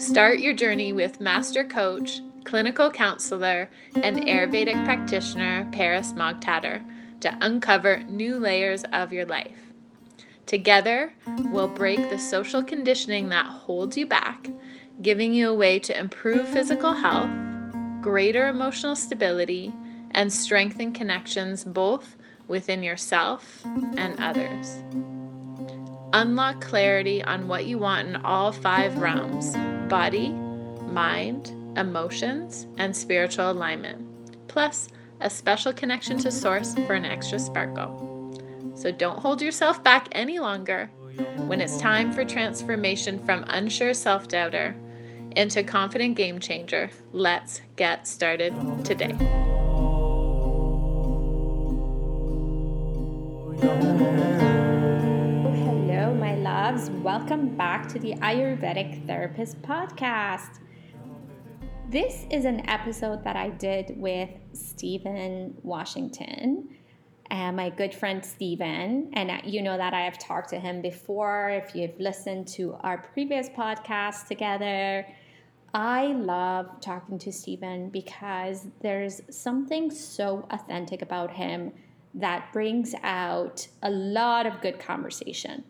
Start your journey with master coach, clinical counselor, and Ayurvedic practitioner Paras Moghtader to uncover new layers of your life. Together, we'll break the social conditioning that holds you back, giving you a way to improve physical health, greater emotional stability, and strengthen connections both within yourself and others. Unlock clarity on what you want in all five realms body, mind, emotions, and spiritual alignment, plus a special connection to Source for an extra sparkle. So don't hold yourself back any longer when it's time for transformation from unsure self doubter into confident game changer. Let's get started today. Loves. Welcome back to the Ayurvedic Therapist Podcast. This is an episode that I did with Steven Washington, and my good friend Steven. And uh, you know that I have talked to him before. If you've listened to our previous podcast together, I love talking to Steven because there's something so authentic about him that brings out a lot of good conversation.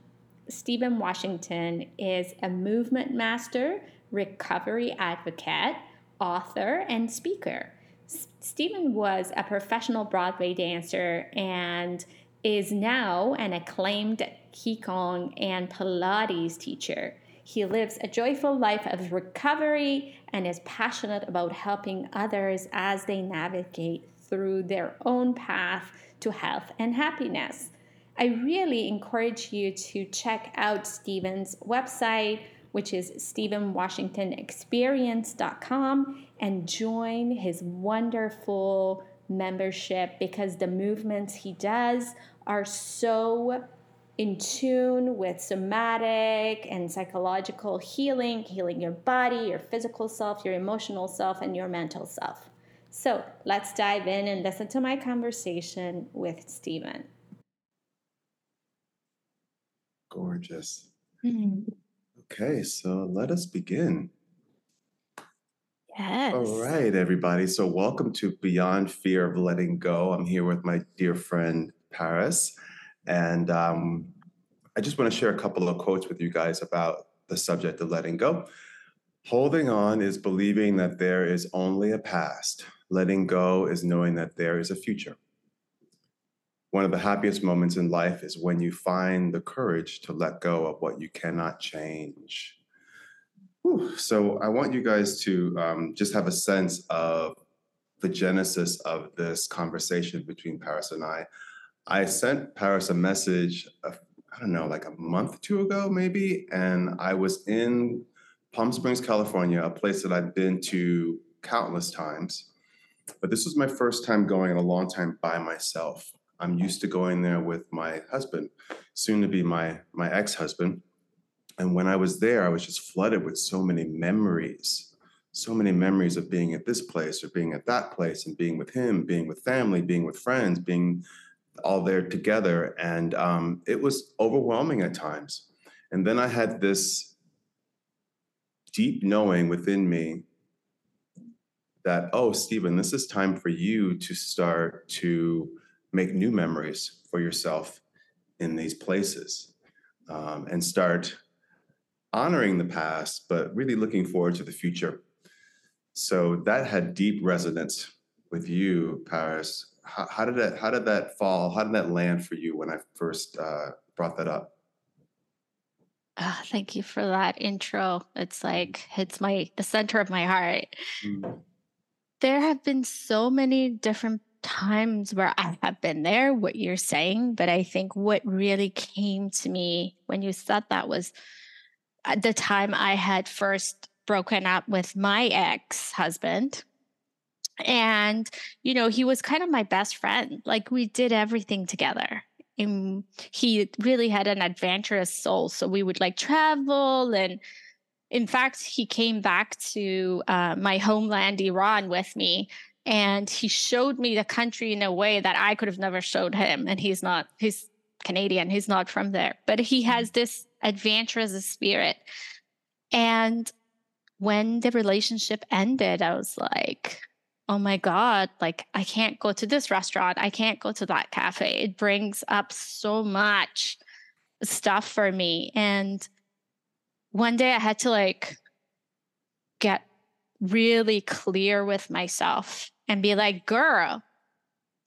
Steven Washington is a movement master, recovery advocate, author, and speaker. S- Steven was a professional Broadway dancer and is now an acclaimed Qigong and Pilates teacher. He lives a joyful life of recovery and is passionate about helping others as they navigate through their own path to health and happiness. I really encourage you to check out Steven's website, which is StevenWashingtonExperience.com, and join his wonderful membership because the movements he does are so in tune with somatic and psychological healing, healing your body, your physical self, your emotional self, and your mental self. So let's dive in and listen to my conversation with Steven. Gorgeous. Mm-hmm. Okay, so let us begin. Yes. All right, everybody. So, welcome to Beyond Fear of Letting Go. I'm here with my dear friend Paras. And um, I just want to share a couple of quotes with you guys about the subject of letting go. Holding on is believing that there is only a past. Letting go is knowing that there is a future. One of the happiest moments in life is when you find the courage to let go of what you cannot change. Whew. So, I want you guys to um, just have a sense of the genesis of this conversation between Paras and I. I sent Paras a message, I don't know, like a month or two ago, maybe, and I was in Palm Springs, California, a place that I've been to countless times. But this was my first time going in a long time by myself. I'm used to going there with my husband, soon to be my my ex-husband. And when I was there, I was just flooded with so many memories, so many memories of being at this place or being at that place and being with him, being with family, being with friends, being all there together. And um, it was overwhelming at times. And then I had this deep knowing within me that, oh, Steven, this is time for you to start to make new memories for yourself in these places um, and start honoring the past, but really looking forward to the future. So that had deep resonance with you, Paras. How, how did that how did that fall? How did that land for you when I first uh, brought that up? Oh, thank you for that intro. It's like it's my the center of my heart. Mm there have been so many different times where I have been there, what you're saying, but I think what really came to me when you said that was at the time I had first broken up with my ex husband. And, you know, he was kind of my best friend. Like we did everything together. And he really had an adventurous soul. So we would like travel and in fact, he came back to uh, my homeland, Iran, with me, and he showed me the country in a way that I could have never showed him. And he's not, he's Canadian, he's not from there, but he has mm-hmm. this adventurous spirit. And when the relationship ended, I was like, oh my God, like I can't go to this restaurant. I can't go to that cafe. It brings up so much stuff for me. And one day I had to like get really clear with myself and be like, girl,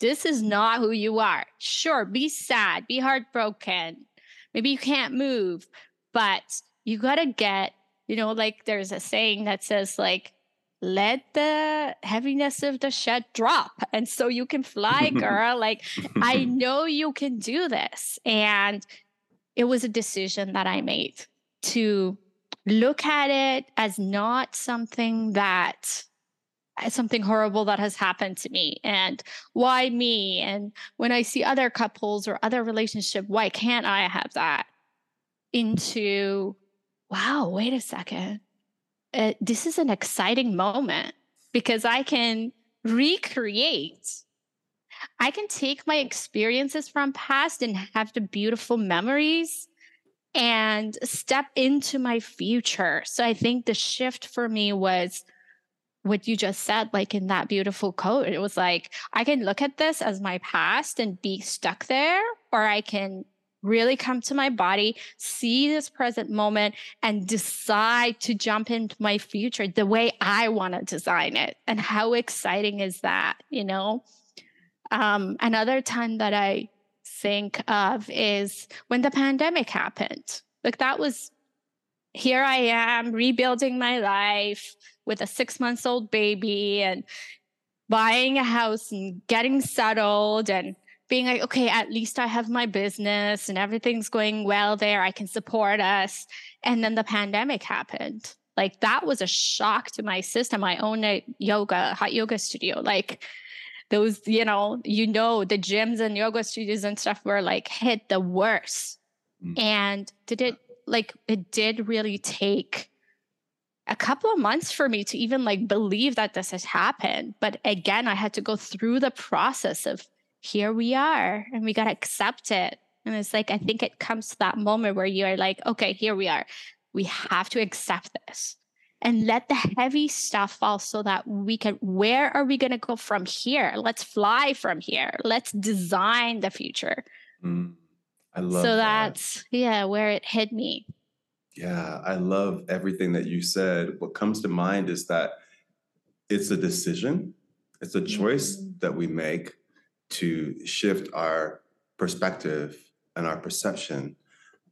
this is not who you are. Sure, be sad, be heartbroken. Maybe you can't move, but you got to get, you know, like there's a saying that says, like, let the heaviness of the shed drop. And so you can fly, girl. like, I know you can do this. And it was a decision that I made to look at it as not something that something horrible that has happened to me. And why me? And when i see other couples or other relationship why can't i have that? Into wow wait a second. Uh, this is an exciting moment because i can recreate. I can take my experiences from past and have the beautiful memories and step into my future. So I think the shift for me was what you just said, like in that beautiful quote. It was like, I can look at this as my past and be stuck there, or I can really come to my body, see this present moment, and decide to jump into my future the way I want to design it. And how exciting is that? You know? Um, another time that I think of is when the pandemic happened. Like that was here I am rebuilding my life with a six months old baby and buying a house and getting settled and being like, okay, at least I have my business and everything's going well there. I can support us. And then the pandemic happened. Like that was a shock to my system. I own a yoga, hot yoga studio. Like those, you know, you know, the gyms and yoga studios and stuff were like hit the worst. Mm. And did it like it did really take a couple of months for me to even like believe that this has happened. But again, I had to go through the process of here we are and we got to accept it. And it's like, I think it comes to that moment where you're like, okay, here we are. We have to accept this and let the heavy stuff fall so that we can where are we going to go from here let's fly from here let's design the future mm, i love so that. that's yeah where it hit me yeah i love everything that you said what comes to mind is that it's a decision it's a choice mm-hmm. that we make to shift our perspective and our perception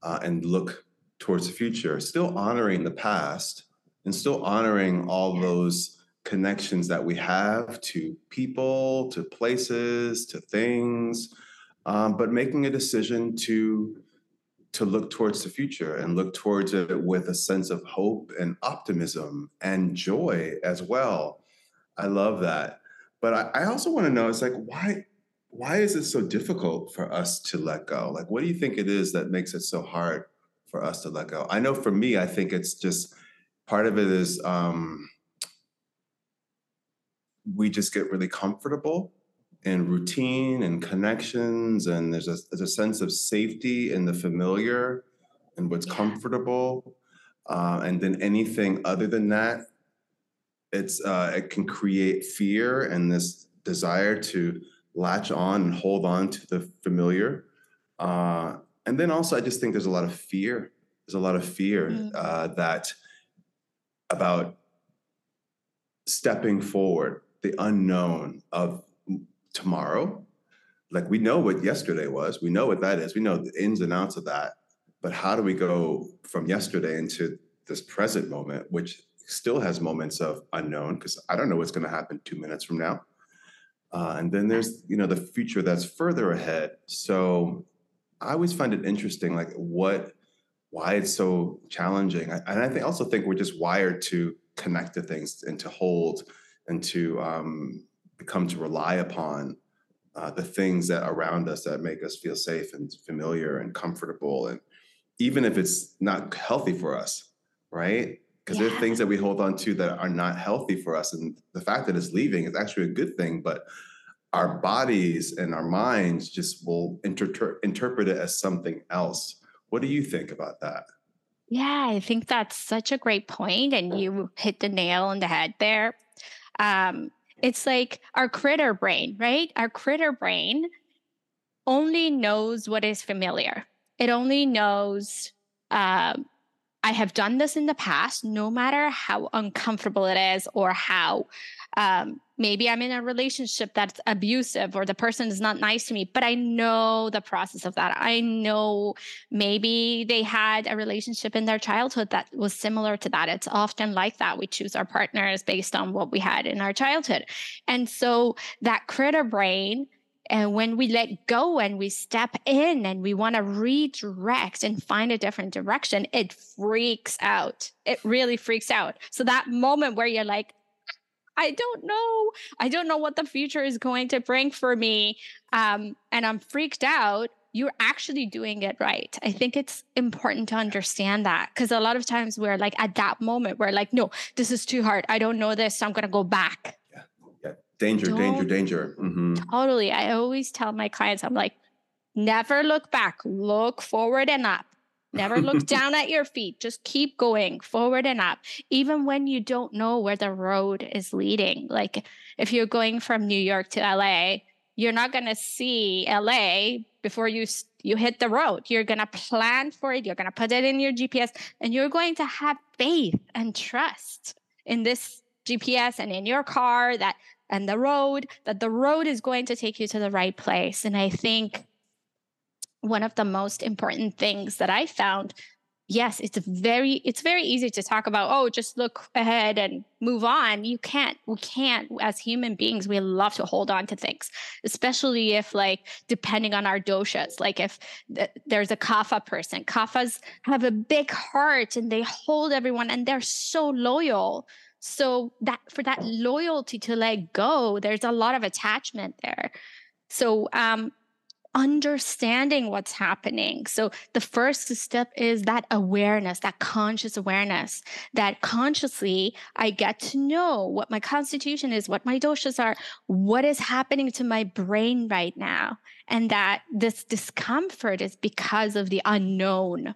uh, and look towards the future still honoring the past and still honoring all those connections that we have to people, to places, to things, um, but making a decision to to look towards the future and look towards it with a sense of hope and optimism and joy as well. I love that. But I, I also want to know, it's like, why why is it so difficult for us to let go? Like, what do you think it is that makes it so hard for us to let go? I know for me, I think it's just part of it is um, we just get really comfortable in routine and connections and there's a, there's a sense of safety in the familiar and what's yeah. comfortable uh, and then anything other than that it's uh, it can create fear and this desire to latch on and hold on to the familiar uh, and then also i just think there's a lot of fear there's a lot of fear mm. that about stepping forward, the unknown of tomorrow. Like we know what yesterday was, we know what that is, we know the ins and outs of that. But how do we go from yesterday into this present moment, which still has moments of unknown because I don't know what's going to happen two minutes from now. Uh, and then there's you know the future that's further ahead. So I always find it interesting, like what why it's so challenging. And I think, also think we're just wired to connect to things and to hold and to um, become to rely upon uh, the things that around us that make us feel safe and familiar and comfortable. And even if it's not healthy for us, right? Because yeah. there are things that we hold on to that are not healthy for us. And the fact that it's leaving is actually a good thing. But our bodies and our minds just will inter- interpret it as something else what do you think about that? Yeah, I think that's such a great point, and you hit the nail on the head there. Um, it's like our critter brain, right? Our critter brain only knows what is familiar. It only knows um, I have done this in the past, no matter how uncomfortable it is or how um, maybe I'm in a relationship that's abusive or the person is not nice to me, but I know the process of that. I know maybe they had a relationship in their childhood that was similar to that. It's often like that. We choose our partners based on what we had in our childhood. And so that critter brain and when we let go and we step in and we want to redirect and find a different direction, it freaks out. It really freaks out. So that moment where you're like, I don't know. I don't know what the future is going to bring for me. Um, and I'm freaked out. You're actually doing it right. I think it's important to understand that because a lot of times we're like at that moment, we're like, no, this is too hard. I don't know this. So I'm going to go back Yeah. yeah. danger, Don't, danger, danger. Mm-hmm. Totally. I always tell my clients, I'm like, never look back, look forward and up. Never look down at your feet. Just keep going forward and up, even when you don't know where the road is leading. Like if you're going from New York to LA, you're not going to see LA before you you hit the road. You're going to plan for it. You're going to put it in your GPS and you're going to have faith and trust in this GPS and in your car that and the road, that the road is going to take you to the right place. And I think one of the most important things that I found yes it's very it's very easy to talk about oh just look ahead and move on. You can't we can't as human beings we love to hold on to things especially if like depending on our doshas like if th- there's a kapha person. Kaphas have a big heart and they hold everyone and they're so loyal. So that for that loyalty to let go, there's a lot of attachment there. So um, understanding what's happening. So the first step is that awareness, that conscious awareness, that consciously I get to know what my constitution is, what my doshas are, what is happening to my brain right now. And that this discomfort is because of the unknown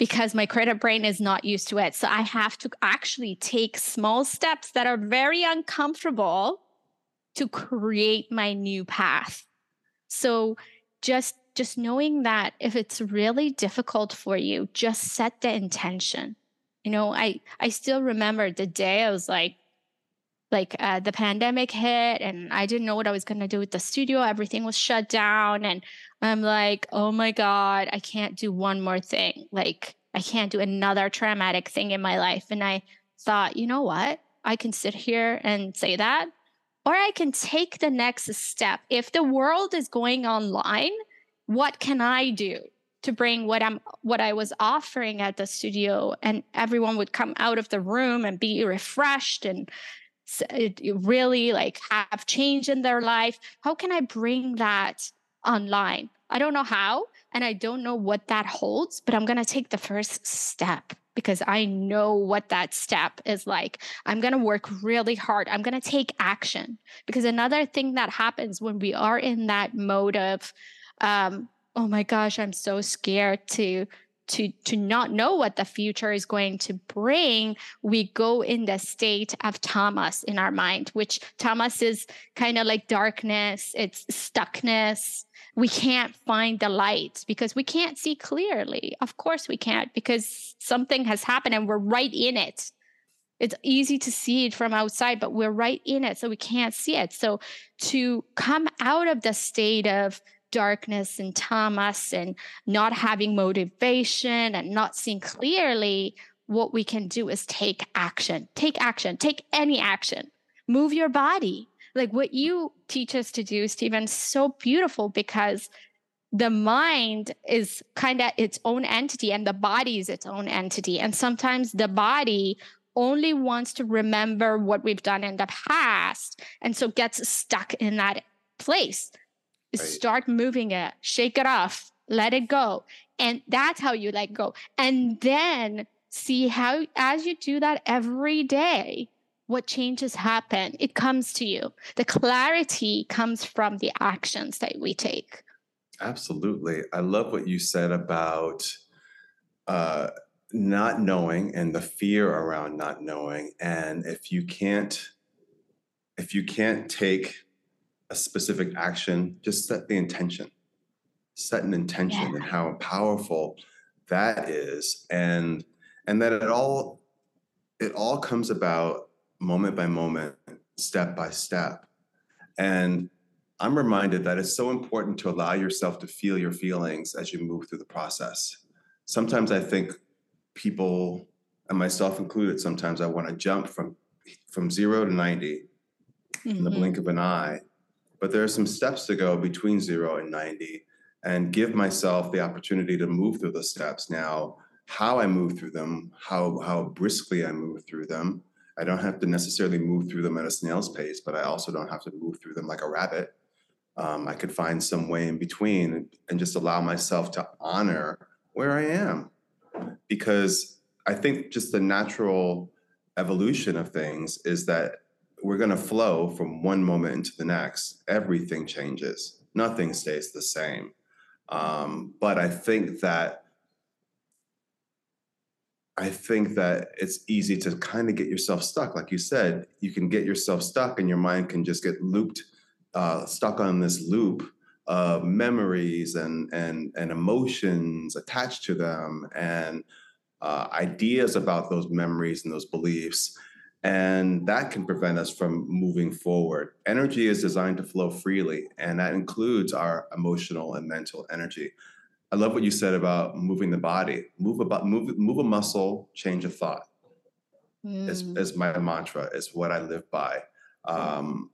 because my critter brain is not used to it. So I have to actually take small steps that are very uncomfortable to create my new path. So just just knowing that if it's really difficult for you, just set the intention. You know, I I still remember the day I was like like uh, the pandemic hit and I didn't know what I was going to do with the studio. Everything was shut down. And I'm like, oh my God, I can't do one more thing. Like, I can't do another traumatic thing in my life. And I thought, you know what? I can sit here and say that, or I can take the next step. If the world is going online, what can I do? to bring what I'm what I was offering at the studio and everyone would come out of the room and be refreshed and really like have change in their life how can i bring that online i don't know how and i don't know what that holds but i'm going to take the first step because i know what that step is like. I'm going to work really hard. I'm going to take action. Because another thing that happens when we are in that mode of um, oh my gosh i'm so scared to to to not know what the future is going to bring we go in the state of tamas in our mind which tamas is kind of like darkness it's stuckness. We can't find the light because we can't see clearly. Of course we can't because something has happened and we're right in it. It's easy to see it from outside but we're right in it so we can't see it. So to come out of the state of darkness and tamas and not having motivation and not seeing clearly, what we can do is take action. Take action. Take any action. Move your body. Like what you teach us to do, Steven, so beautiful because the mind is kind of its own entity and the body is its own entity. And sometimes the body only wants to remember what we've done in the past and so gets stuck in that place Right. Start moving it, shake it off, let it go. And that's how you let go. And then see how, as you do that every day, what changes happen. It comes to you. The clarity comes from the actions that we take. Absolutely. I love what you said about uh, not knowing and the fear around not knowing and if you can't if you can't take a specific action just set the intention set an intention yeah. and how powerful that is and and that it all it all comes about moment by moment step by step and i'm reminded that it's so important to allow yourself to feel your feelings as you move through the process sometimes i think people and myself included sometimes i want to jump from from 0 to 90 mm-hmm. in the blink mm-hmm. of an eye but there are some steps to go between 0 and 90 and give myself the opportunity to move through the steps. Now how i move through them how how briskly i move through them i don't have to necessarily move through them at a snail's pace but i also don't have to move through them like a rabbit. Um, i could find some way in between and, and just allow myself to honor where i am. Because i think just the natural evolution of things is that we're going to flow from one moment into the next everything changes nothing stays the same um, but I think that I think that it's easy to kind of get yourself stuck. Like you said, you can get yourself stuck, and your mind can just get looped, uh, stuck on this loop of memories and and and emotions attached to them, and uh, ideas about those memories and those beliefs. And that can prevent us from moving forward. Energy is designed to flow freely, and that includes our emotional and mental energy. I love what you said about moving the body. Move about move move a muscle, change a thought. Mm. Is, is my mantra. Is what I live by. Um,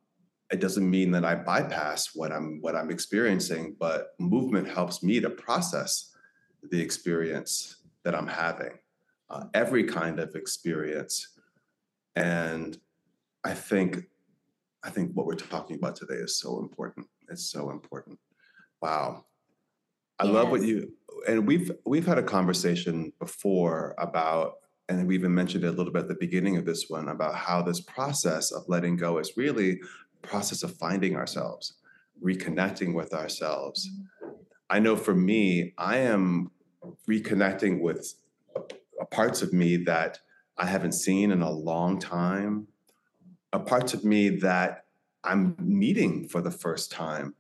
it doesn't mean that I bypass what I'm what I'm experiencing, but movement helps me to process the experience that I'm having. Uh, every kind of experience and I think I think what we're talking about today is so important. It's so important. Wow. I yes. love what you and we've we've had a conversation before about and we even mentioned it a little bit at the beginning of this one about how this process of letting go is really a process of finding ourselves, reconnecting with ourselves. I know for me, I am reconnecting with uh, parts of me that I haven't seen in a long time, a parts of me that I'm meeting for the first time.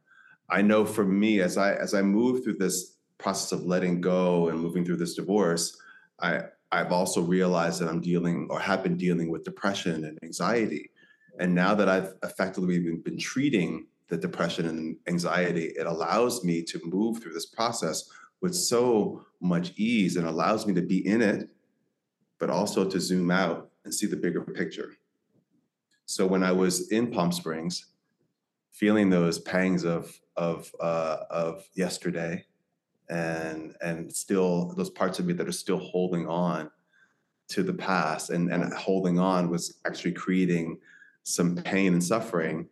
I know for me, as I as I move through this process of letting go and moving through this divorce, I I've also realized that I'm dealing or have been dealing with depression and anxiety. And now that I've effectively been, been treating the depression and anxiety, it allows me to move through this process with so much ease and allows me to be in it but also to zoom out and see the bigger picture. So when I was in Palm Springs, feeling those pangs of of uh, of yesterday, and and still those parts of me that are still holding on to the past, and and holding on was actually creating some pain and suffering.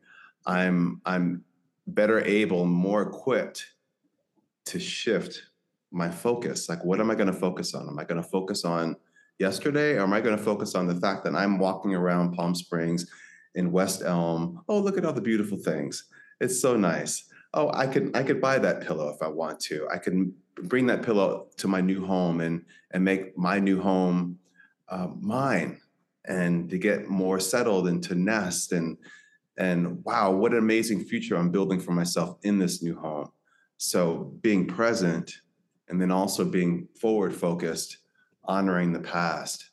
I'm I'm better able, more equipped to shift my focus. Like, what am I going to focus on? Am I going to focus on yesterday? Or am I going to focus on the fact that I'm walking around Palm Springs in West Elm? Oh, look at all the beautiful things. It's so nice. Oh, I could I could buy that pillow if I want to. I can bring that pillow to my new home and and make my new home uh, mine and to get more settled and to nest and and wow, what an amazing future I'm building for myself in this new home. So being present and then also being forward focused honoring the past.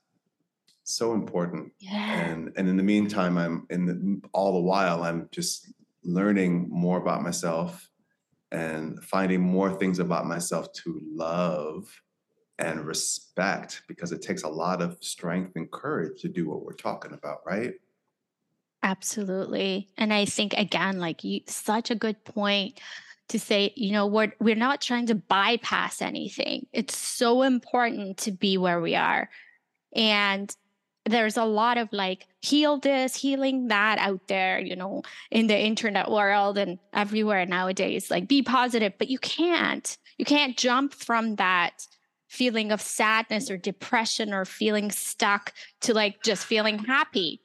So important. Yeah. and and in the meantime i'm in the, all the while i'm just learning more about myself and finding more things about myself to love and respect because it takes a lot of strength and courage to do what we're talking about right? Absolutely. And i think again like you such a good point to say, you know, we're we're not trying to bypass anything. It's so important to be where we are. And there's a lot of like heal this, healing that out there, you know, in the internet world and everywhere nowadays. Like be positive, but you can't. You can't jump from that feeling of sadness or depression or feeling stuck to like just feeling happy.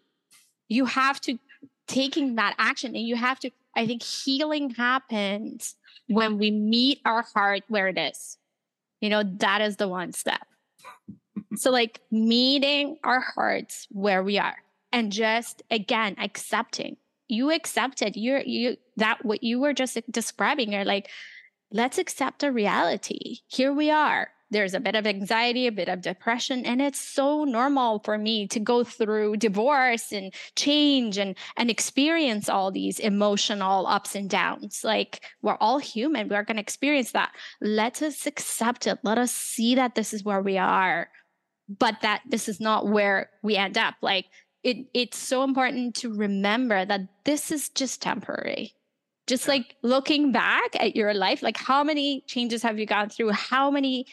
You have to taking that action and you have to I think healing happens when we meet our heart where it is. You know, that is the one step. So, like meeting our hearts where we are and just again accepting. You accepted you're you that what you were just describing. You're like, let's accept a reality. Here we are there's a bit of anxiety, a bit of depression, and it's so normal for me to go through divorce and change and and experience all these emotional ups and downs. Like we're all human, we're going to experience that. Let us accept it. Let us see that this is where we are, but that this is not where we end up. Like it, it's so important to remember that this is just temporary just like looking back at your life like how many changes have you gone through how many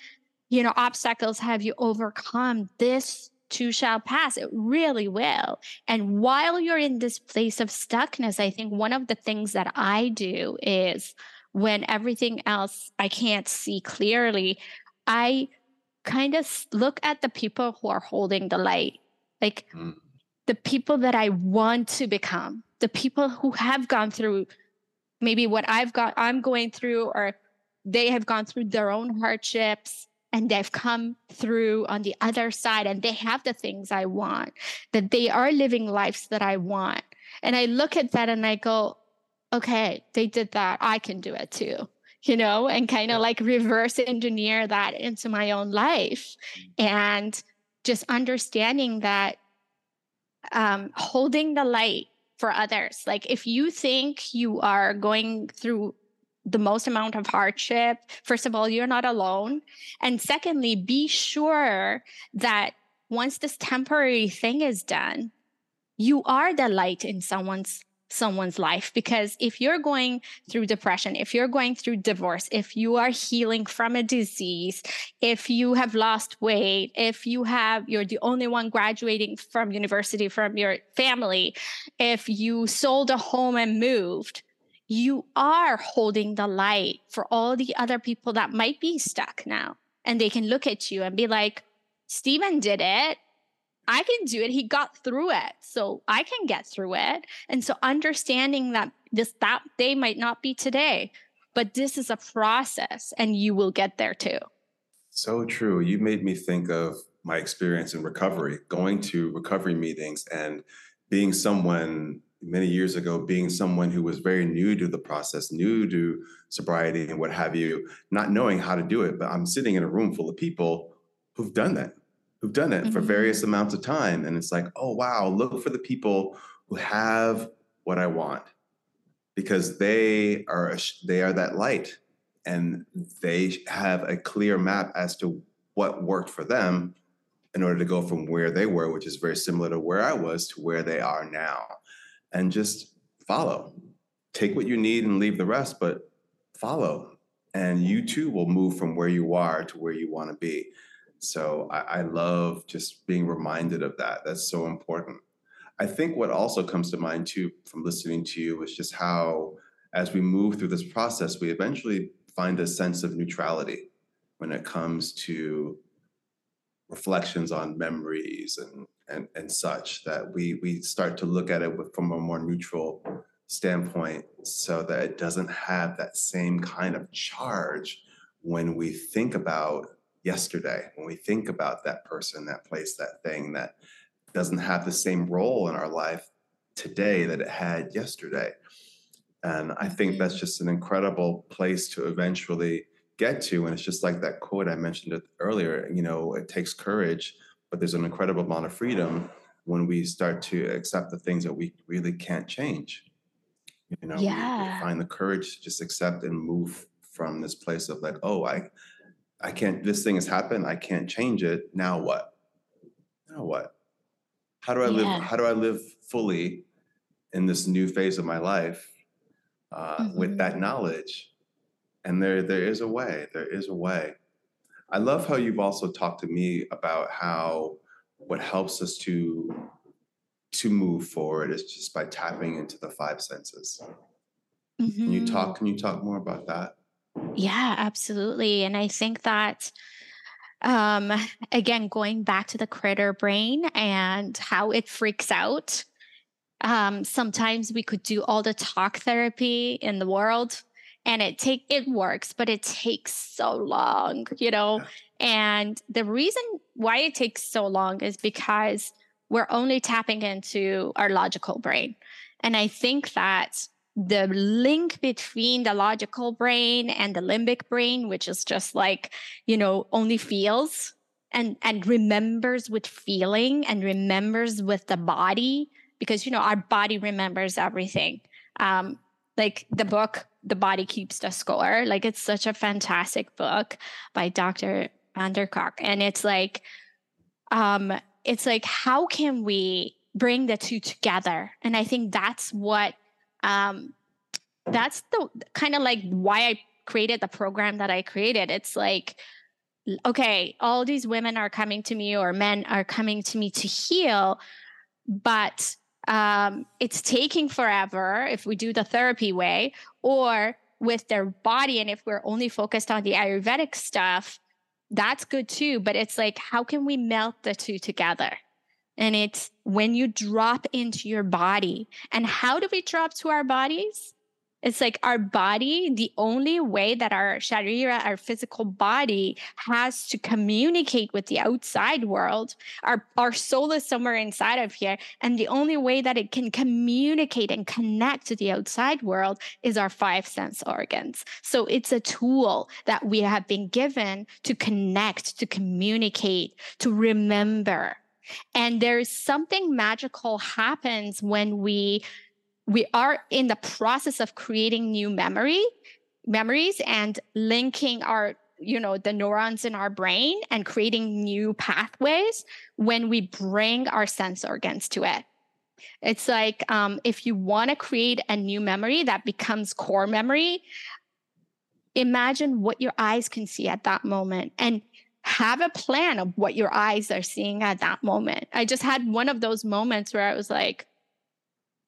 you know, obstacles have you overcome? This too shall pass. It really will. And while you're in this place of stuckness, I think one of the things that I do is when everything else I can't see clearly, I kind of look at the people who are holding the light, like mm. the people that I want to become, the people who have gone through maybe what I've got, I'm going through, or they have gone through their own hardships and they've come through on the other side and they have the things I want, that they are living lives that I want. And I look at that and I go, okay, they did that. I can do it too, you know, and kind of like reverse engineer that into my own life. And just understanding that um, holding the light for others. Like if you think you are going through the most amount of hardship. First of all, you're not alone. And secondly, be sure that once this temporary thing is done, you are the light in someone's someone's life because if you're going through depression if you're going through divorce if you are healing from a disease if you have lost weight if you have you're the only one graduating from university from your family if you sold a home and moved you are holding the light for all the other people that might be stuck now. And they can look at you and be like, Steven did it. I can do it. He got through it. So I can get through it. And so understanding that this that day might not be today, but this is a process and you will get there too. So true. You made me think of my experience in recovery, going to recovery meetings and being someone many years ago being someone who was very new to the process, new to sobriety and what have you, not knowing how to do it. But I'm sitting in a room full of people who've done that, who've done it mm-hmm. for various amounts of time. And it's like, oh, wow, look for the people who have what I want because they are they are that light and they have a clear map as to what worked for them in order to go from where they were which is very similar to where I was to where they are now and just follow. Take what you need and leave the rest, but follow. And you too will move from where you are to where you want to be. So I, I love just being reminded of that. That's so important. I think what also comes to mind too from listening to you is just how, as we move through this process, we eventually find a sense of neutrality when it comes to reflections on memories and and, and such that we we start to look at it with, from a more neutral standpoint so that it doesn't have that same kind of charge when we think about yesterday when we think about that person that place that thing that doesn't have the same role in our life today that it had yesterday and i think that's mm-hmm. just an incredible place to eventually get to and it's just like that quote i mentioned earlier you know it takes courage but there's an incredible amount of freedom when we start to accept the things that we really can't change. You know, yeah. find the courage to just accept and move from this place of like, oh, I, I can't. This thing has happened. I can't change it. Now what? Now what? How do I yeah. live? How do I live fully in this new phase of my life uh, mm-hmm. with that knowledge? And there, there is a way. There is a way. I love how you've also talked to me about how what helps us to to move forward is just by tapping into the five senses. Mm-hmm. Can you talk? Mm-hmm. Can you talk more about that? Yeah, absolutely. And I think that um again going back to the critter brain and how it freaks out um sometimes we could do all the talk therapy in the world and it take it works but it takes so long you know? And the reason why it takes so long is because we're only tapping into our logical brain. And i think that the link between the logical brain and the limbic brain which is just like you know only feels and and remembers with feeling and remembers with the body because you know our body remembers everything. Um like the book the body keeps the score. Like it's such a fantastic book by dr van der Kolk. And it's like um it's like how can we bring the two together? And i think that's what um that's the kind of like why i created the program that i created. It's like okay all these women are coming to me or men are coming to me to heal but um, it's taking forever if we do the therapy way or with their body and if we're only focused on the ayurvedic stuff that's good too. But it's like how can we melt the two together? And it's when you drop into your body. And how do we drop to our bodies it's like our body, the only way that our sharira, our physical body, has to communicate with the outside world, our, our soul is somewhere inside of here. And the only way that it can communicate and connect to the outside world is our five sense organs. So it's a tool that we have been given to connect, to communicate, to remember. And there's something magical happens when we we are in the process of creating new memory memories and linking our you know the neurons in our brain and creating new pathways when we bring our sense organs to it. It's like um, if you want to create a new memory that becomes core memory imagine what your eyes can see at that moment and have a plan of what your eyes are seeing at that moment. I just had one of those moments where i was like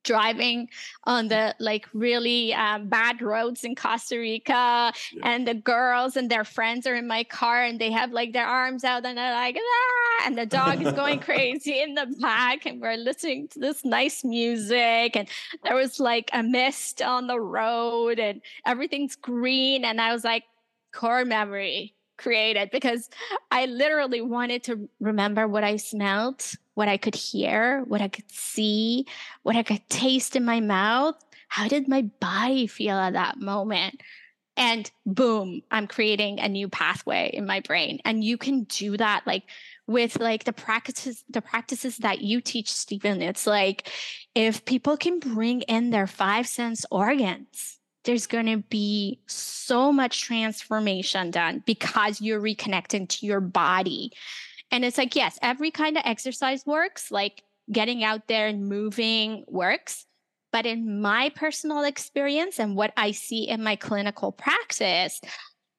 driving on the like really um, bad roads in Costa Rica, yeah. and the girls and their friends are in my car, and they have like their arms out, and they're like, ah! and the dog is going crazy in the back, and we're listening to this nice music, and there was like a mist on the road, and everything's green, and I was like, core memory created because I literally wanted to remember what I smelled, what I could hear, what I could see, what I could taste in my mouth. How did my body feel at that moment? And boom, I'm creating a new pathway in my brain. And you can do that like with like the practices the practices that you teach Steven. It's like if people can bring in their five sense organs there's going to be so much transformation done because you're reconnecting to your body. And it's like, yes, every kind of exercise works, like getting out there and moving works. But in my personal experience and what I see in my clinical practice,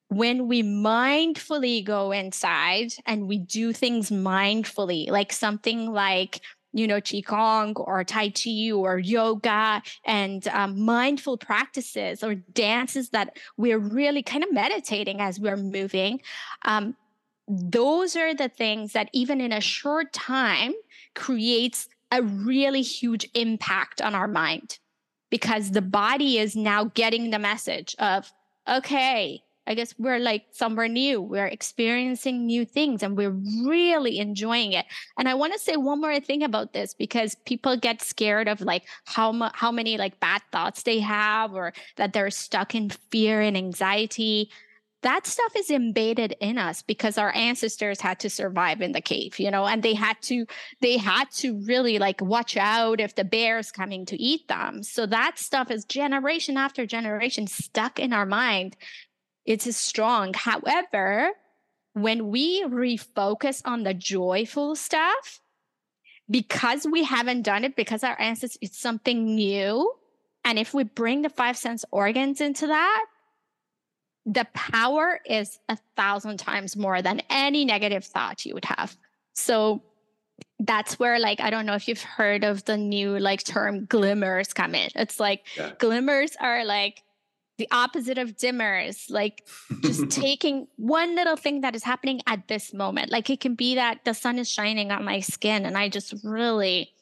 when we mindfully go inside and we do things mindfully, like something like you know, Qigong or Tai Chi or yoga and um, mindful practices or dances that we're really kind of meditating as we're moving. Um, those are the things that even in a short time creates a really huge impact on our mind because the body is now getting the message of, okay, I guess we're like somewhere new. We're experiencing new things and we're really enjoying it. And I want to say one more thing about this because people get scared of like how mu- how many like bad thoughts they have or that they're stuck in fear and anxiety. That stuff is embedded in us because our ancestors had to survive in the cave, you know, and they had to they had to really like watch out if the bear's coming to eat them. So that stuff is generation after generation stuck in our mind it is strong. However, when we refocus on the joyful stuff, because we haven't done it, because our ancestors, it's something new. And if we bring the five sense organs into that, the power is a thousand times more than any negative thought you would have. So that's where like i don't know if you've heard of the new like term glimmers come in it's like yeah. glimmers are like the opposite of dimmers, like just taking one little thing that is happening at this moment. Like it can be that the sun is shining on my skin and I just really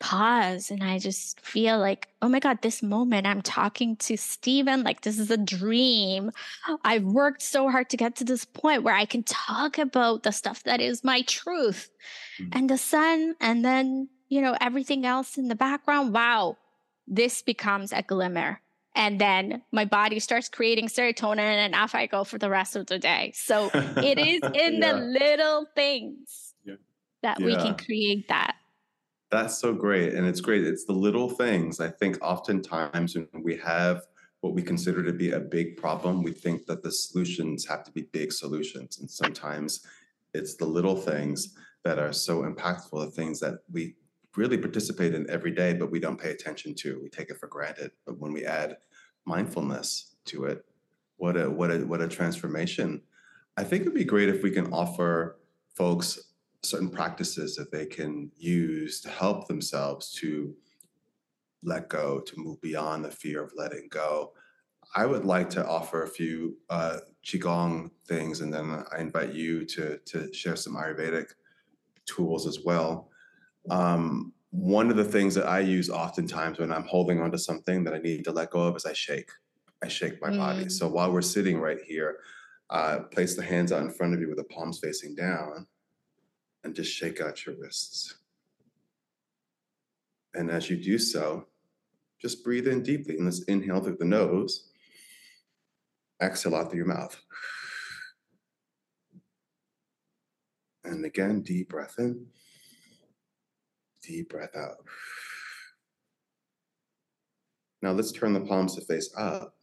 pause and I just feel like, oh my God, this moment I'm talking to Steven, like this is a dream. I've worked so hard to get to this point where I can talk about the stuff that is my truth mm-hmm. and the sun and then, you know, everything else in the background. Wow, this becomes a glimmer. And then my body starts creating serotonin and off I go for the rest of the day. So it is in yeah. the little things yeah. that yeah. we can create that. That's so great. And it's great. It's the little things. I think oftentimes when we have what we consider to be a big problem, we think that the solutions have to be big solutions. And sometimes it's the little things that are so impactful, the things that we really participate in every day, but we don't pay attention to. We take it for granted. But when we add mindfulness to it, what a what a what a transformation. I think it'd be great if we can offer folks certain practices that they can use to help themselves to let go, to move beyond the fear of letting go. I would like to offer a few uh, qigong things, and then I invite you to to share some Ayurvedic tools as well. Um, one of the things that I use oftentimes when I'm holding onto something that I need to let go of is I shake. I shake my mm. body. So while we're sitting right here, uh, place the hands out in front of you with the palms facing down and just shake out your wrists. And as you do so, just breathe in deeply and let's inhale through the nose, exhale out through your mouth. And again, deep breath in, deep breath out. Now let's turn the palms to face up.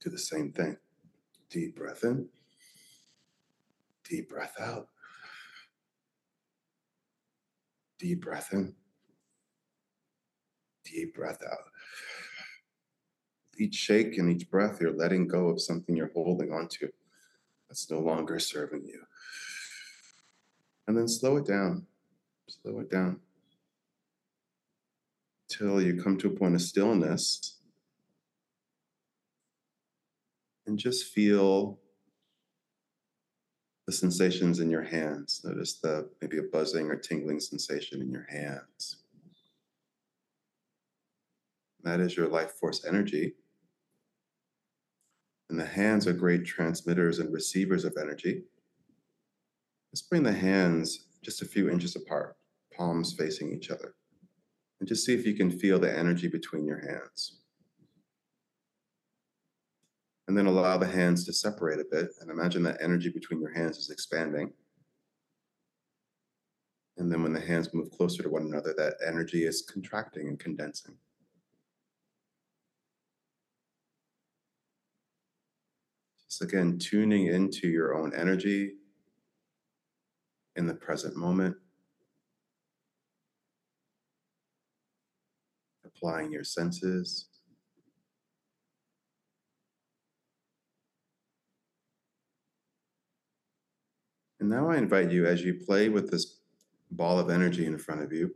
Do the same thing. Deep breath in, deep breath out. Deep breath in. Deep breath out. With each shake and each breath, you're letting go of something you're holding onto that's no longer serving you. And then slow it down. Slow it down. Till you come to a point of stillness. And just feel the sensations in your hands. Notice the maybe a buzzing or tingling sensation in your hands. That is your life force energy. And the hands are great transmitters and receivers of energy. Let's bring the hands just a few inches apart, palms facing each other. And just see if you can feel the energy between your hands. And then allow the hands to separate a bit and imagine that energy between your hands is expanding. And then when the hands move closer to one another, that energy is contracting and condensing. Just again, tuning into your own energy in the present moment. Applying your senses. And now I invite you, as you play with this ball of energy in front of you,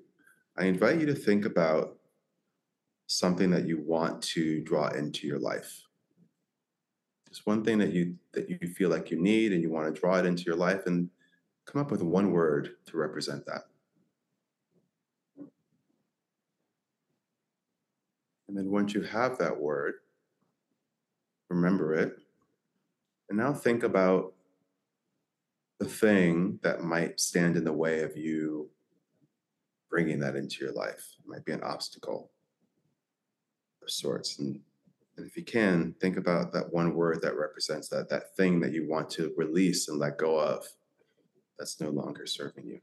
I invite you to think about something that you want to draw into your life. Just one thing that you that you feel like you need and you want to draw it into your life and come up with one word to represent that. And then once you have that word, remember it. And now think about the thing that might stand in the way of you bringing that into your life. It might be an obstacle of sorts. And, and if you can, think about that one word that represents that, that thing that you want to release and let go of that's no longer serving you.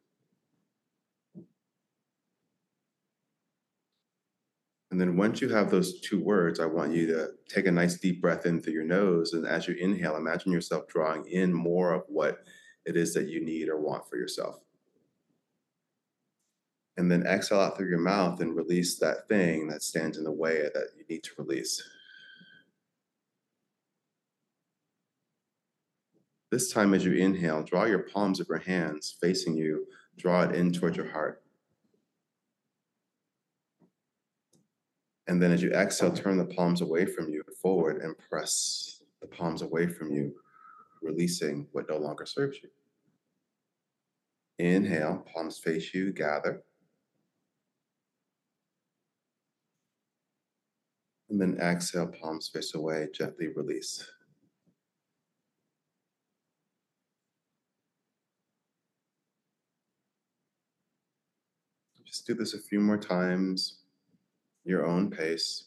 And then once you have those two words, I want you to take a nice deep breath in through your nose. And as you inhale, imagine yourself drawing in more of what it is that you need or want for yourself. And then exhale out through your mouth and release that thing that stands in the way that you need to release. This time, as you inhale, draw your palms of your hands facing you, draw it in towards your heart. And then as you exhale, turn the palms away from you, forward, and press the palms away from you, releasing what no longer serves you. Inhale, palms face you, gather. And then exhale, palms face away, gently release. Just do this a few more times, your own pace.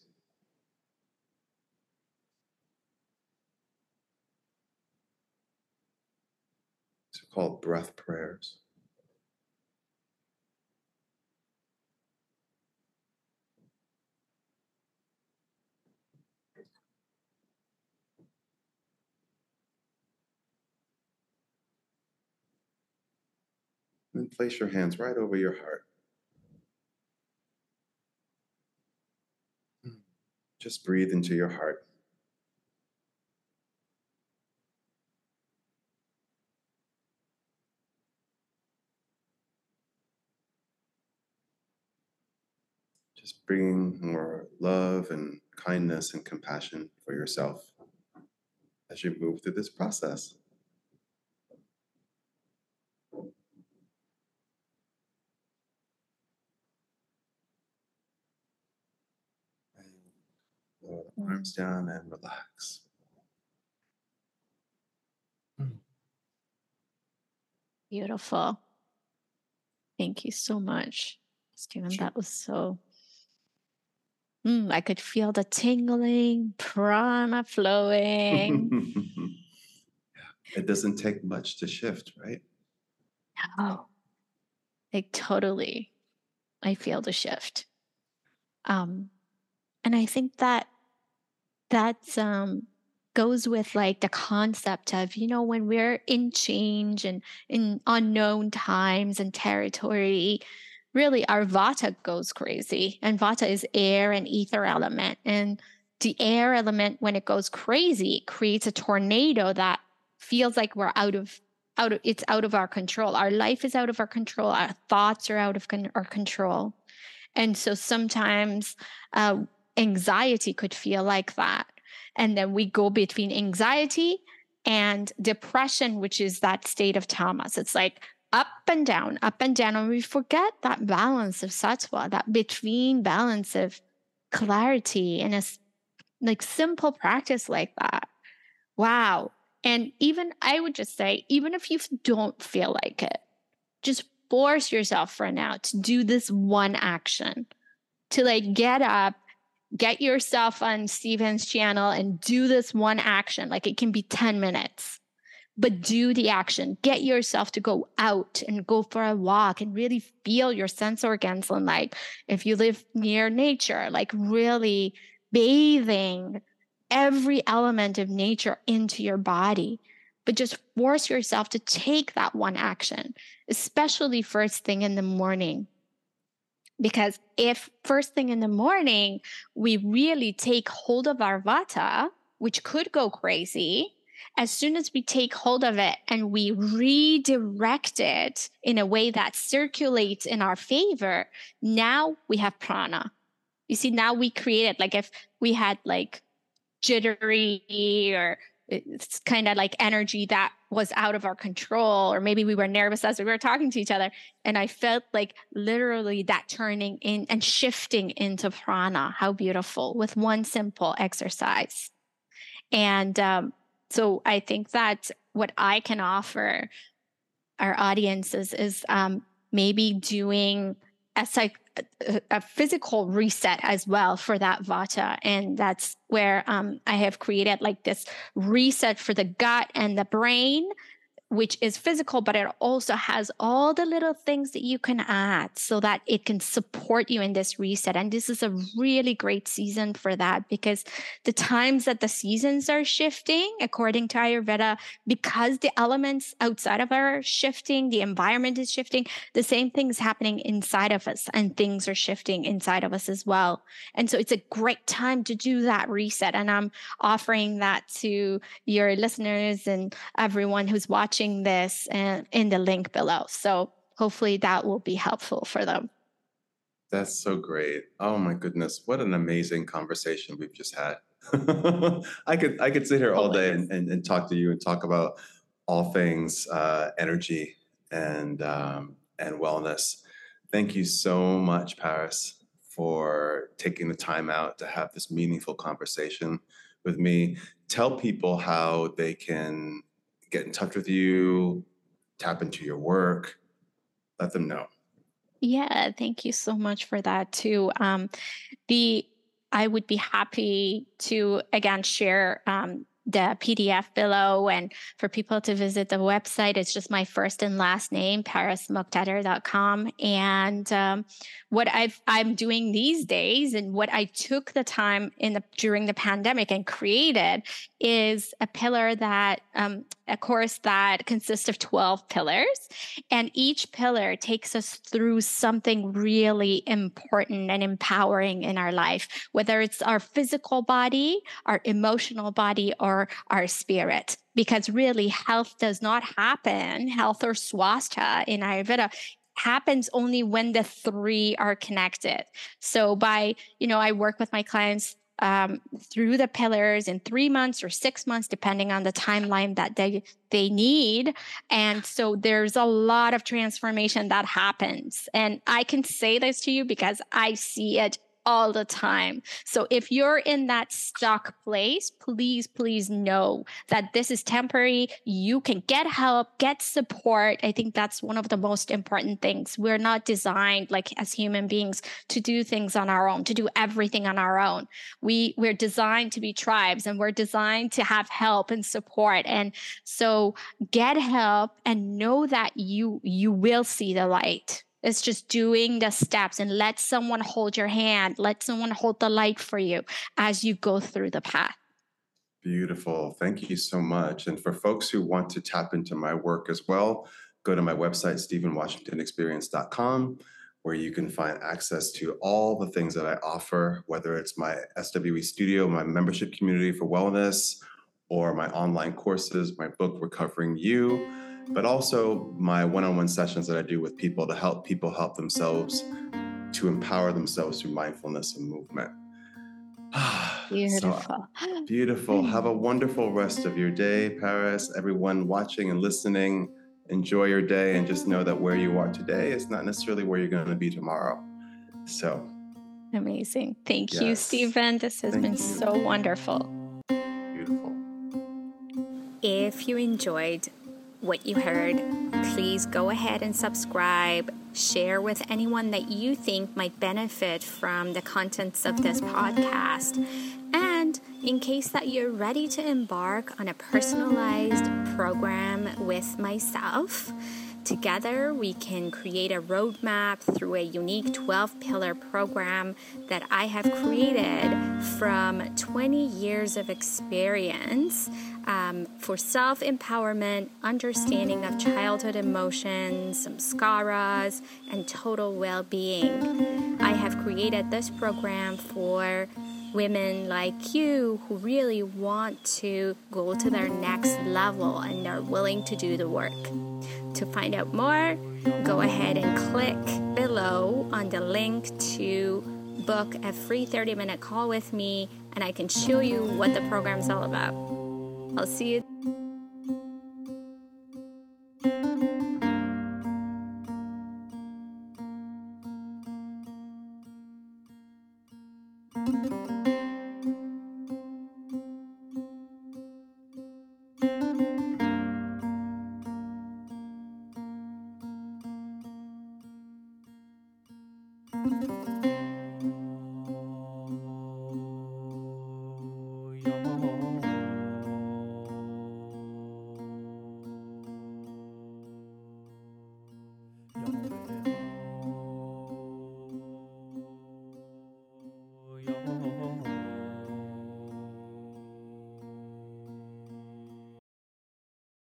These are called breath prayers. And place your hands right over your heart. Just breathe into your heart. Just bringing more love and kindness and compassion for yourself as you move through this process. Arms down and relax. Beautiful. Thank you so much, Steven. Sure. That was so. Mm, I could feel the tingling, prana flowing. it doesn't take much to shift, right? oh, like totally. I feel the shift. Um, and I think that that um, goes with like the concept of you know when we're in change and in unknown times and territory really our vata goes crazy and vata is air and ether element and the air element when it goes crazy creates a tornado that feels like we're out of out of it's out of our control. Our life is out of our control. Our thoughts are out of con- our control. And so sometimes uh, anxiety could feel like that. And then we go between anxiety and depression which is that state of tamas it's like up and down up and down. And we forget that balance of sattva that between balance of clarity and a like simple practice like that. Wow. And even i would just say even if you don't feel like it just force yourself for now to do this one action to like get up get yourself on Steven's channel and do this one action. Like it can be 10 minutes, but do the action. Get yourself to go out and go for a walk and really feel your sense organs. And like if you live near nature, like really bathing every element of nature into your body. But just force yourself to take that one action, especially first thing in the morning because if first thing in the morning we really take hold of our vata which could go crazy as soon as we take hold of it and we redirect it in a way that circulates in our favor now we have prana. You see now we created like if we had like jittery or uh, it's kind of like energy that was out of our control or maybe we were nervous as we were talking to each other. And i felt like literally that turning in and shifting into prana. How beautiful with one simple exercise. And um, so i think that what i can offer our audiences is um, maybe doing a psych a- physical reset as well for that vata. And that's where um, i have created like this reset for the gut and the brain which is physical but it also has all the little things that you can add so that it can support you in this reset. And this is a really great season for that because the times that the seasons are shifting according to ayurveda because the elements outside of our shifting the environment is shifting the same things happening inside of us and things are shifting inside of us as well. And so it's a great time to do that reset. And i'm offering that to your listeners and everyone who's watching this and in the link below so hopefully that will be helpful for them That's so great. Oh my goodness, what an amazing conversation we've just had. I could I could sit here all day and, and, and talk to you and talk about all things uh, energy and um, and wellness. Thank you so much, Paras, for taking the time out to have this meaningful conversation with me. Tell people how they can get in touch with you, tap into your work. Let them know. Yeah, thank you so much for that too. Um, the I would be happy to again share um, the PDF below and for people to visit the website. It's just my first and last name, parasmoghtader.com. And um, what I've, I'm doing these days and what I took the time in the during the pandemic and created is a pillar that um, a course that consists of 12 pillars and each pillar takes us through something really important and empowering in our life whether it's our physical body our emotional body or our spirit because really health does not happen health or swasthya in ayurveda happens only when the three are connected. So by, you know, I work with my clients um, through the pillars in three months or six months, depending on the timeline that they they need. And so there's a lot of transformation that happens. And I can say this to you because I see it all the time. So if you're in that stuck place, please, please know that this is temporary. You can get help, get support. I think that's one of the most important things. We're not designed like as human beings to do things on our own, to do everything on our own. We we're designed to be tribes and we're designed to have help and support. And so get help and know that you you will see the light it's just doing the steps and let someone hold your hand, let someone hold the light for you as you go through the path. Beautiful. Thank you so much. And for folks who want to tap into my work as well, go to my website, stevenwashingtonexperience.com, where you can find access to all the things that I offer, whether it's my SWE studio, my membership community for wellness, or my online courses, my book, Recovering You but also my one on one sessions that I do with people to help people help themselves to empower themselves through mindfulness and movement. Beautiful. So, beautiful. Hmm. Have a wonderful rest of your day, Paras. Everyone watching and listening, enjoy your day and just know that where you are today is not necessarily where you're going to be tomorrow. So amazing. Thank yes. you, Steven. This has Thank been you. so wonderful. Beautiful. If you enjoyed what you heard, please go ahead and subscribe. Share with anyone that you think might benefit from the contents of this podcast. And in case that you're ready to embark on a personalized program with myself, Together, we can create a roadmap through a unique 12 pillar program that I have created from 20 years of experience um, for self empowerment, understanding of childhood emotions, some samskaras, and total well being. I have created this program for women like you who really want to go to their next level and are willing to do the work. To find out more, go ahead and click below on the link to book a free 30 minute call with me, and I can show you what the program is all about. I'll see you.